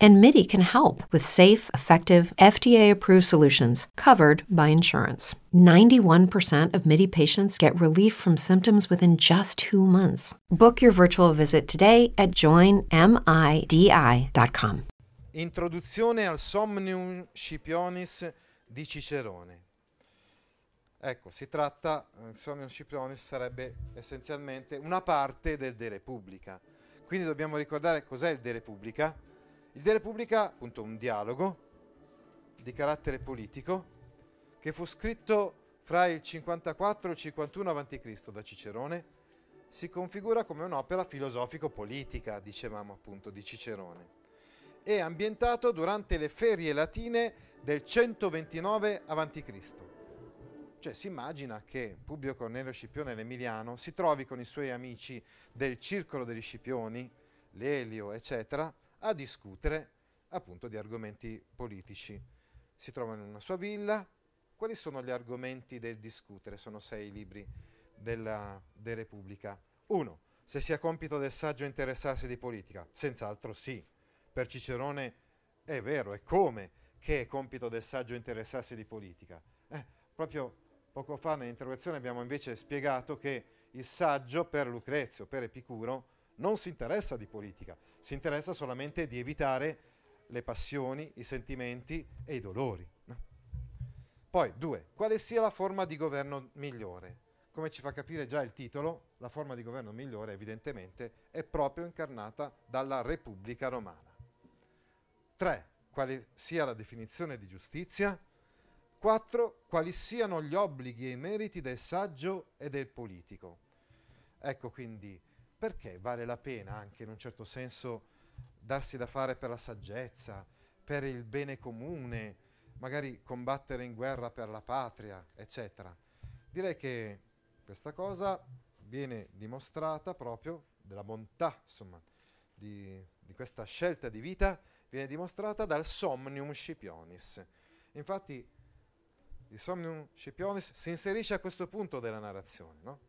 And MIDI can help with safe, effective, FDA approved solutions covered by insurance. 91% of MIDI patients get relief from symptoms within just two months. Book your virtual visit today at joinmidi.com. Introduzione al Somnium Scipionis di Cicerone. Ecco, si tratta, il Somnium Scipionis sarebbe essenzialmente una parte del De Repubblica. Quindi dobbiamo ricordare cos'è il De Repubblica. Il De Repubblica, appunto, un dialogo di carattere politico che fu scritto fra il 54 e il 51 a.C. da Cicerone, si configura come un'opera filosofico-politica, dicevamo appunto, di Cicerone. È ambientato durante le ferie latine del 129 a.C. Cioè si immagina che Publio Cornelio Scipione l'Emiliano si trovi con i suoi amici del circolo degli Scipioni, Lelio, eccetera, a discutere appunto di argomenti politici. Si trovano in una sua villa, quali sono gli argomenti del discutere? Sono sei libri della De Repubblica. Uno, se sia compito del saggio interessarsi di politica. Senz'altro sì. Per Cicerone è vero, è come che è compito del saggio interessarsi di politica. Eh, proprio poco fa nell'interrogazione abbiamo invece spiegato che il saggio per Lucrezio, per Epicuro, non si interessa di politica, si interessa solamente di evitare le passioni, i sentimenti e i dolori. No? Poi, due, quale sia la forma di governo migliore? Come ci fa capire già il titolo, la forma di governo migliore evidentemente è proprio incarnata dalla Repubblica Romana. Tre, quale sia la definizione di giustizia? Quattro, quali siano gli obblighi e i meriti del saggio e del politico. Ecco quindi perché vale la pena anche in un certo senso darsi da fare per la saggezza, per il bene comune, magari combattere in guerra per la patria, eccetera. Direi che questa cosa viene dimostrata proprio della bontà, insomma, di, di questa scelta di vita viene dimostrata dal Somnium Scipionis. Infatti il Somnium Scipionis si inserisce a questo punto della narrazione. No?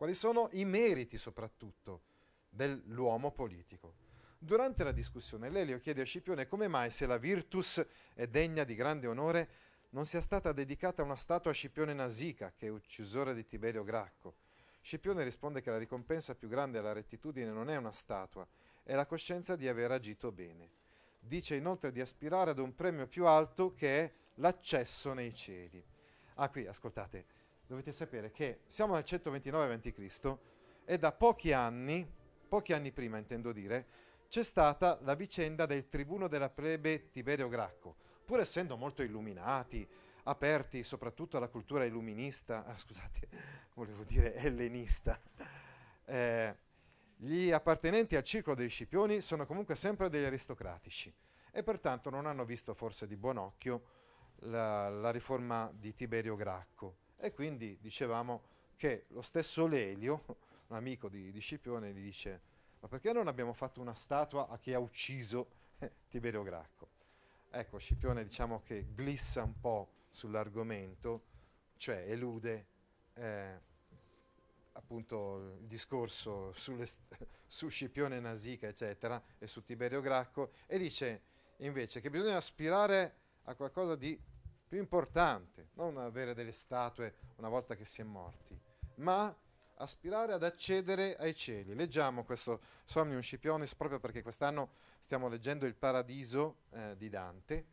Quali sono i meriti soprattutto dell'uomo politico? Durante la discussione Lelio chiede a Scipione come mai se la virtus è degna di grande onore non sia stata dedicata una statua a Scipione Nasica, che è uccisore di Tiberio Gracco. Scipione risponde che la ricompensa più grande alla rettitudine non è una statua, è la coscienza di aver agito bene. Dice inoltre di aspirare ad un premio più alto che è l'accesso nei cieli. Ah, qui ascoltate, dovete sapere che siamo nel 129 a.C. e da pochi anni, pochi anni prima intendo dire, c'è stata la vicenda del tribuno della plebe Tiberio Gracco, pur essendo molto illuminati, aperti soprattutto alla cultura illuminista, ah, scusate, volevo dire ellenista. Eh, gli appartenenti al circolo degli Scipioni sono comunque sempre degli aristocratici e pertanto non hanno visto forse di buon occhio la, la riforma di Tiberio Gracco e quindi dicevamo che lo stesso Lelio, un amico di, di Scipione, gli dice ma perché non abbiamo fatto una statua a chi ha ucciso eh, Tiberio Gracco? Ecco, Scipione diciamo che glissa un po' sull'argomento, cioè elude eh, appunto il discorso sulle, su Scipione Nasica, eccetera, e su Tiberio Gracco, e dice invece che bisogna aspirare a qualcosa di più importante, non avere delle statue una volta che si è morti, ma aspirare ad accedere ai cieli. Leggiamo questo Somnium Scipionis proprio perché quest'anno stiamo leggendo il Paradiso eh, di Dante.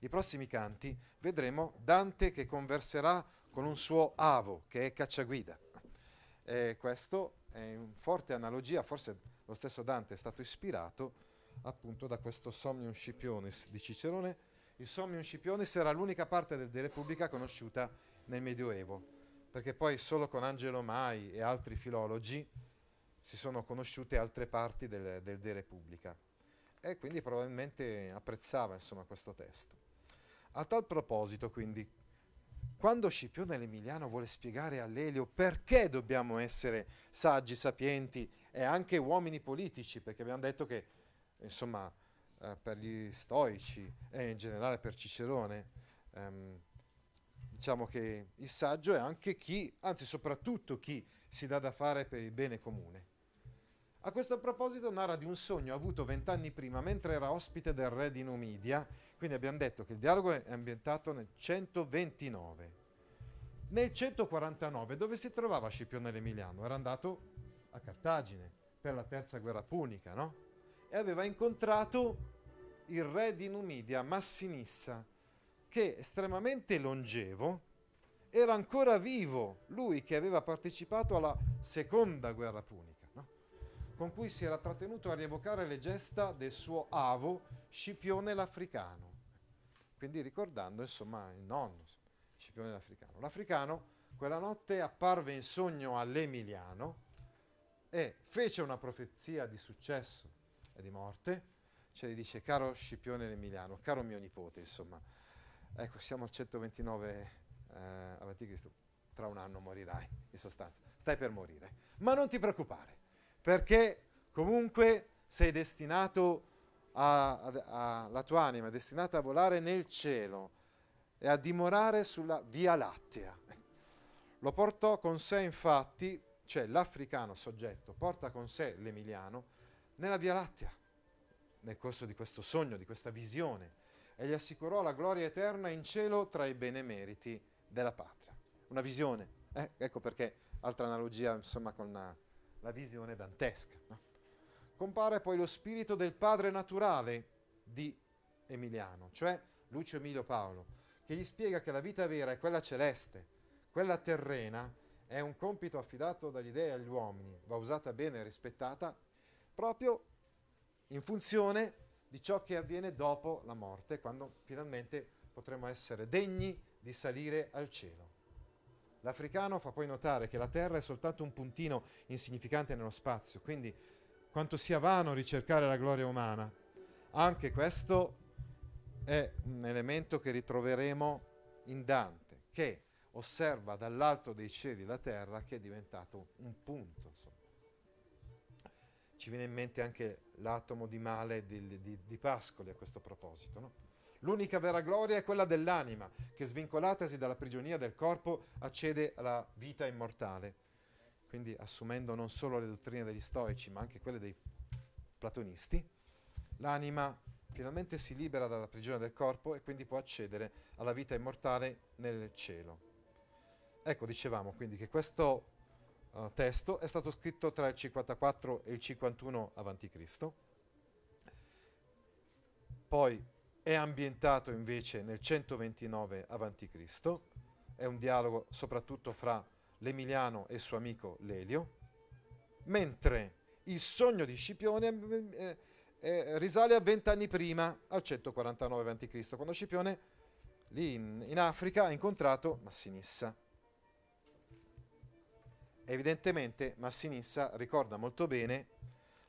I prossimi canti vedremo Dante che converserà con un suo avo, che è cacciaguida. E questo è in forte analogia, forse lo stesso Dante è stato ispirato appunto da questo Somnium Scipionis di Cicerone. Il Somnium Scipionis era l'unica parte del De Repubblica conosciuta nel Medioevo perché poi solo con Angelo Mai e altri filologi si sono conosciute altre parti del, del De Repubblica e quindi probabilmente apprezzava insomma, questo testo. A tal proposito, quindi, quando Scipione l'Emiliano vuole spiegare a Lelio perché dobbiamo essere saggi, sapienti e anche uomini politici, perché abbiamo detto che insomma, eh, per gli stoici e in generale per Cicerone. Ehm, diciamo che il saggio è anche chi, anzi soprattutto chi si dà da fare per il bene comune. A questo proposito narra di un sogno avuto vent'anni prima mentre era ospite del re di Numidia, quindi abbiamo detto che il dialogo è ambientato nel 129. Nel 149, dove si trovava Scipione l'Emiliano? Era andato a Cartagine per la terza guerra punica, no? E aveva incontrato il re di Numidia, Massinissa, che estremamente longevo era ancora vivo, lui che aveva partecipato alla seconda guerra punica, no? con cui si era trattenuto a rievocare le gesta del suo avo Scipione l'Africano. Quindi ricordando insomma il nonno, Scipione l'Africano. L'Africano quella notte apparve in sogno all'Emiliano e fece una profezia di successo e di morte, cioè gli dice caro Scipione l'Emiliano, caro mio nipote, insomma, ecco siamo al 129 eh, avanti Cristo, tra un anno morirai, in sostanza, stai per morire, ma non ti preoccupare, perché comunque sei destinato a, la tua anima è destinata a volare nel cielo e a dimorare sulla Via Lattea. Lo portò con sé infatti, cioè l'africano soggetto porta con sé l'emiliano nella Via Lattea, nel corso di questo sogno, di questa visione, e gli assicurò la gloria eterna in cielo tra i benemeriti della patria. Una visione, eh? ecco perché, altra analogia insomma con la, la visione dantesca. No? Compare poi lo spirito del padre naturale di Emiliano, cioè Lucio Emilio Paolo, che gli spiega che la vita vera è quella celeste, quella terrena è un compito affidato dagli dei agli uomini, va usata bene e rispettata proprio in funzione di ciò che avviene dopo la morte, quando finalmente potremo essere degni di salire al cielo. L'africano fa poi notare che la Terra è soltanto un puntino insignificante nello spazio, quindi quanto sia vano ricercare la gloria umana. Anche questo è un elemento che ritroveremo in Dante, che osserva dall'alto dei cieli la terra che è diventato un punto. Insomma. Ci viene in mente anche l'atomo di male di, di, di Pascoli a questo proposito. No? L'unica vera gloria è quella dell'anima, che svincolatasi dalla prigionia del corpo accede alla vita immortale. Quindi assumendo non solo le dottrine degli stoici, ma anche quelle dei platonisti, l'anima finalmente si libera dalla prigione del corpo e quindi può accedere alla vita immortale nel cielo. Ecco, dicevamo quindi che questo uh, testo è stato scritto tra il 54 e il 51 a.C., poi è ambientato invece nel 129 a.C., è un dialogo soprattutto fra l'Emiliano e il suo amico Lelio, mentre il sogno di Scipione eh, eh, risale a vent'anni prima, al 149 a.C., quando Scipione lì in, in Africa ha incontrato Massinissa. Evidentemente Massinissa ricorda molto bene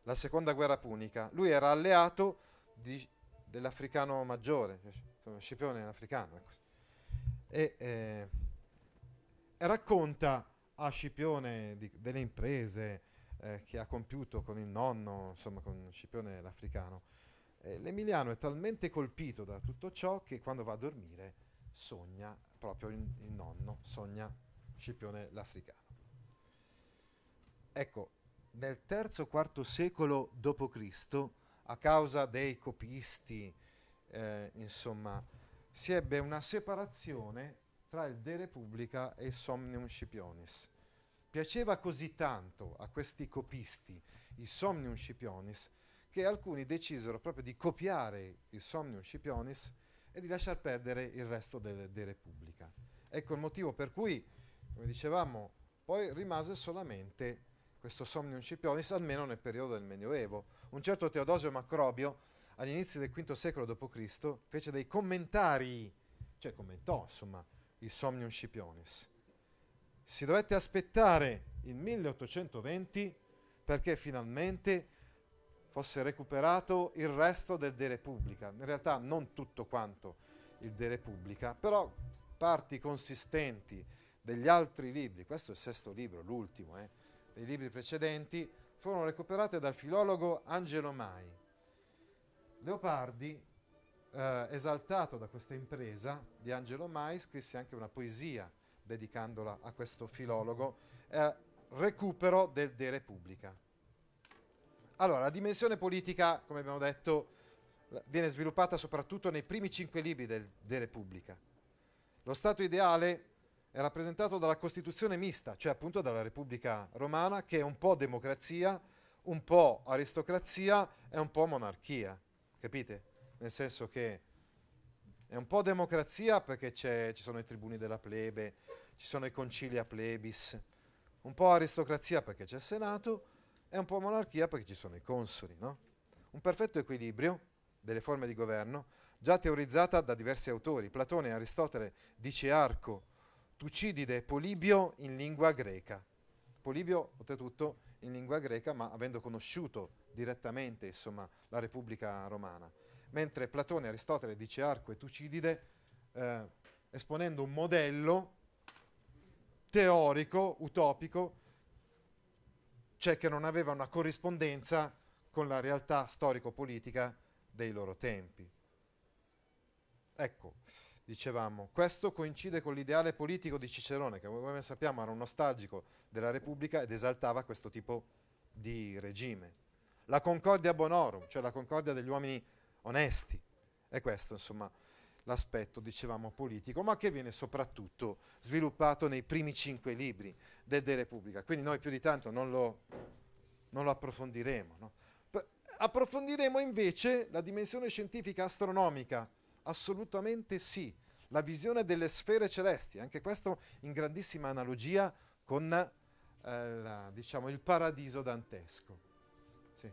la seconda guerra punica. Lui era alleato di, dell'africano maggiore, Scipione è africano. Ecco. E, eh, racconta a Scipione di, delle imprese, eh, che ha compiuto con il nonno, insomma con Scipione l'Africano. L'Emiliano è talmente colpito da tutto ciò che quando va a dormire sogna proprio il, il nonno, sogna Scipione l'Africano. Ecco, nel III-IV secolo d.C., a causa dei copisti, eh, insomma, si ebbe una separazione tra il De Repubblica e il Somnium Scipionis. Piaceva così tanto a questi copisti il Somnium Scipionis che alcuni decisero proprio di copiare il Somnium Scipionis e di lasciar perdere il resto del De Repubblica. Ecco il motivo per cui, come dicevamo, poi rimase solamente questo Somnium Scipionis, almeno nel periodo del Medioevo. Un certo Teodosio Macrobio, agli inizi del V secolo d.C., fece dei commentari, cioè commentò insomma il Somnium Scipionis si dovette aspettare il 1820 perché finalmente fosse recuperato il resto del De Repubblica. In realtà non tutto quanto il De Repubblica, però parti consistenti degli altri libri, questo è il sesto libro, l'ultimo, eh, dei libri precedenti, furono recuperate dal filologo Angelo Mai. Leopardi, eh, esaltato da questa impresa di Angelo Mai, scrisse anche una poesia dedicandola a questo filologo, eh, Recupero del De Repubblica. Allora, la dimensione politica, come abbiamo detto, viene sviluppata soprattutto nei primi cinque libri del De Repubblica. Lo Stato ideale è rappresentato dalla Costituzione mista, cioè appunto dalla Repubblica Romana, che è un po' democrazia, un po' aristocrazia e un po' monarchia. Capite? Nel senso che è un po' democrazia perché ci sono i tribuni della plebe, ci sono i concili a plebis, un po' aristocrazia perché c'è il Senato e un po' monarchia perché ci sono i consoli. No? Un perfetto equilibrio delle forme di governo, già teorizzata da diversi autori, Platone, Aristotele, dice Tucidide, Polibio in lingua greca. Polibio, oltretutto, in lingua greca, ma avendo conosciuto direttamente insomma, la Repubblica Romana. Mentre Platone, Aristotele, dice Arco e Tucidide, eh, esponendo un modello teorico, utopico, cioè che non aveva una corrispondenza con la realtà storico-politica dei loro tempi. Ecco, dicevamo, questo coincide con l'ideale politico di Cicerone, che come sappiamo era un nostalgico della Repubblica ed esaltava questo tipo di regime. La concordia bonorum, cioè la concordia degli uomini onesti, è questo insomma l'aspetto, dicevamo, politico, ma che viene soprattutto sviluppato nei primi cinque libri del De Repubblica. Quindi noi più di tanto non lo, non lo approfondiremo. No? approfondiremo invece la dimensione scientifica astronomica Assolutamente sì. La visione delle sfere celesti, anche questo in grandissima analogia con eh, la, diciamo, il paradiso dantesco. Sì.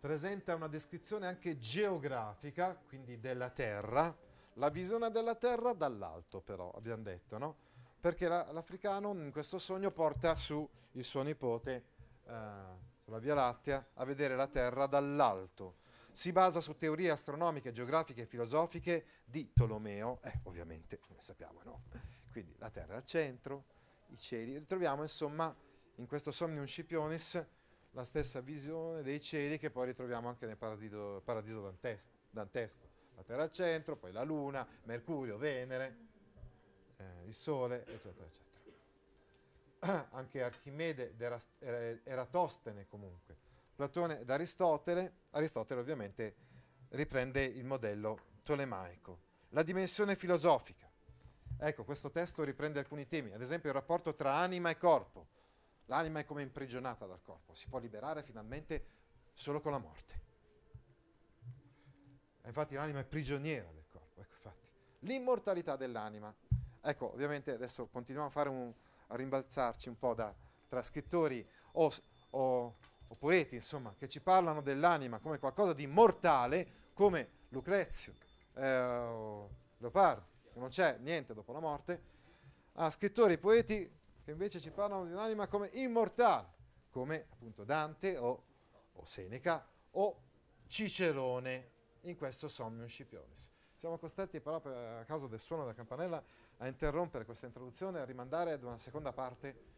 Presenta una descrizione anche geografica, quindi della Terra, la visione della Terra dall'alto però, abbiamo detto, no? Perché la, l'africano in questo sogno porta su il suo nipote eh, sulla Via Lattea a vedere la Terra dall'alto si basa su teorie astronomiche, geografiche e filosofiche di Tolomeo, eh, ovviamente, come sappiamo, no? Quindi la Terra al centro, i cieli. Ritroviamo insomma in questo Somnium Scipionis la stessa visione dei cieli che poi ritroviamo anche nel paradiso, paradiso dantes- dantesco. La Terra al centro, poi la Luna, Mercurio, Venere, eh, il Sole, eccetera, eccetera. anche Archimede ed Eratostene comunque Platone ed Aristotele, Aristotele ovviamente riprende il modello tolemaico. La dimensione filosofica. Ecco, questo testo riprende alcuni temi, ad esempio il rapporto tra anima e corpo. L'anima è come imprigionata dal corpo, si può liberare finalmente solo con la morte. Infatti l'anima è prigioniera del corpo. Ecco, infatti. L'immortalità dell'anima. Ecco, ovviamente adesso continuiamo a, un, a rimbalzarci un po' da, tra scrittori o, o o poeti, insomma, che ci parlano dell'anima come qualcosa di mortale, come Lucrezio eh, Leopardi, che non c'è niente dopo la morte, a scrittori e poeti che invece ci parlano di un'anima come immortale, come appunto Dante o, o Seneca o Cicerone in questo Somnium Scipionis. Siamo costretti però per, a causa del suono della campanella a interrompere questa introduzione e a rimandare ad una seconda parte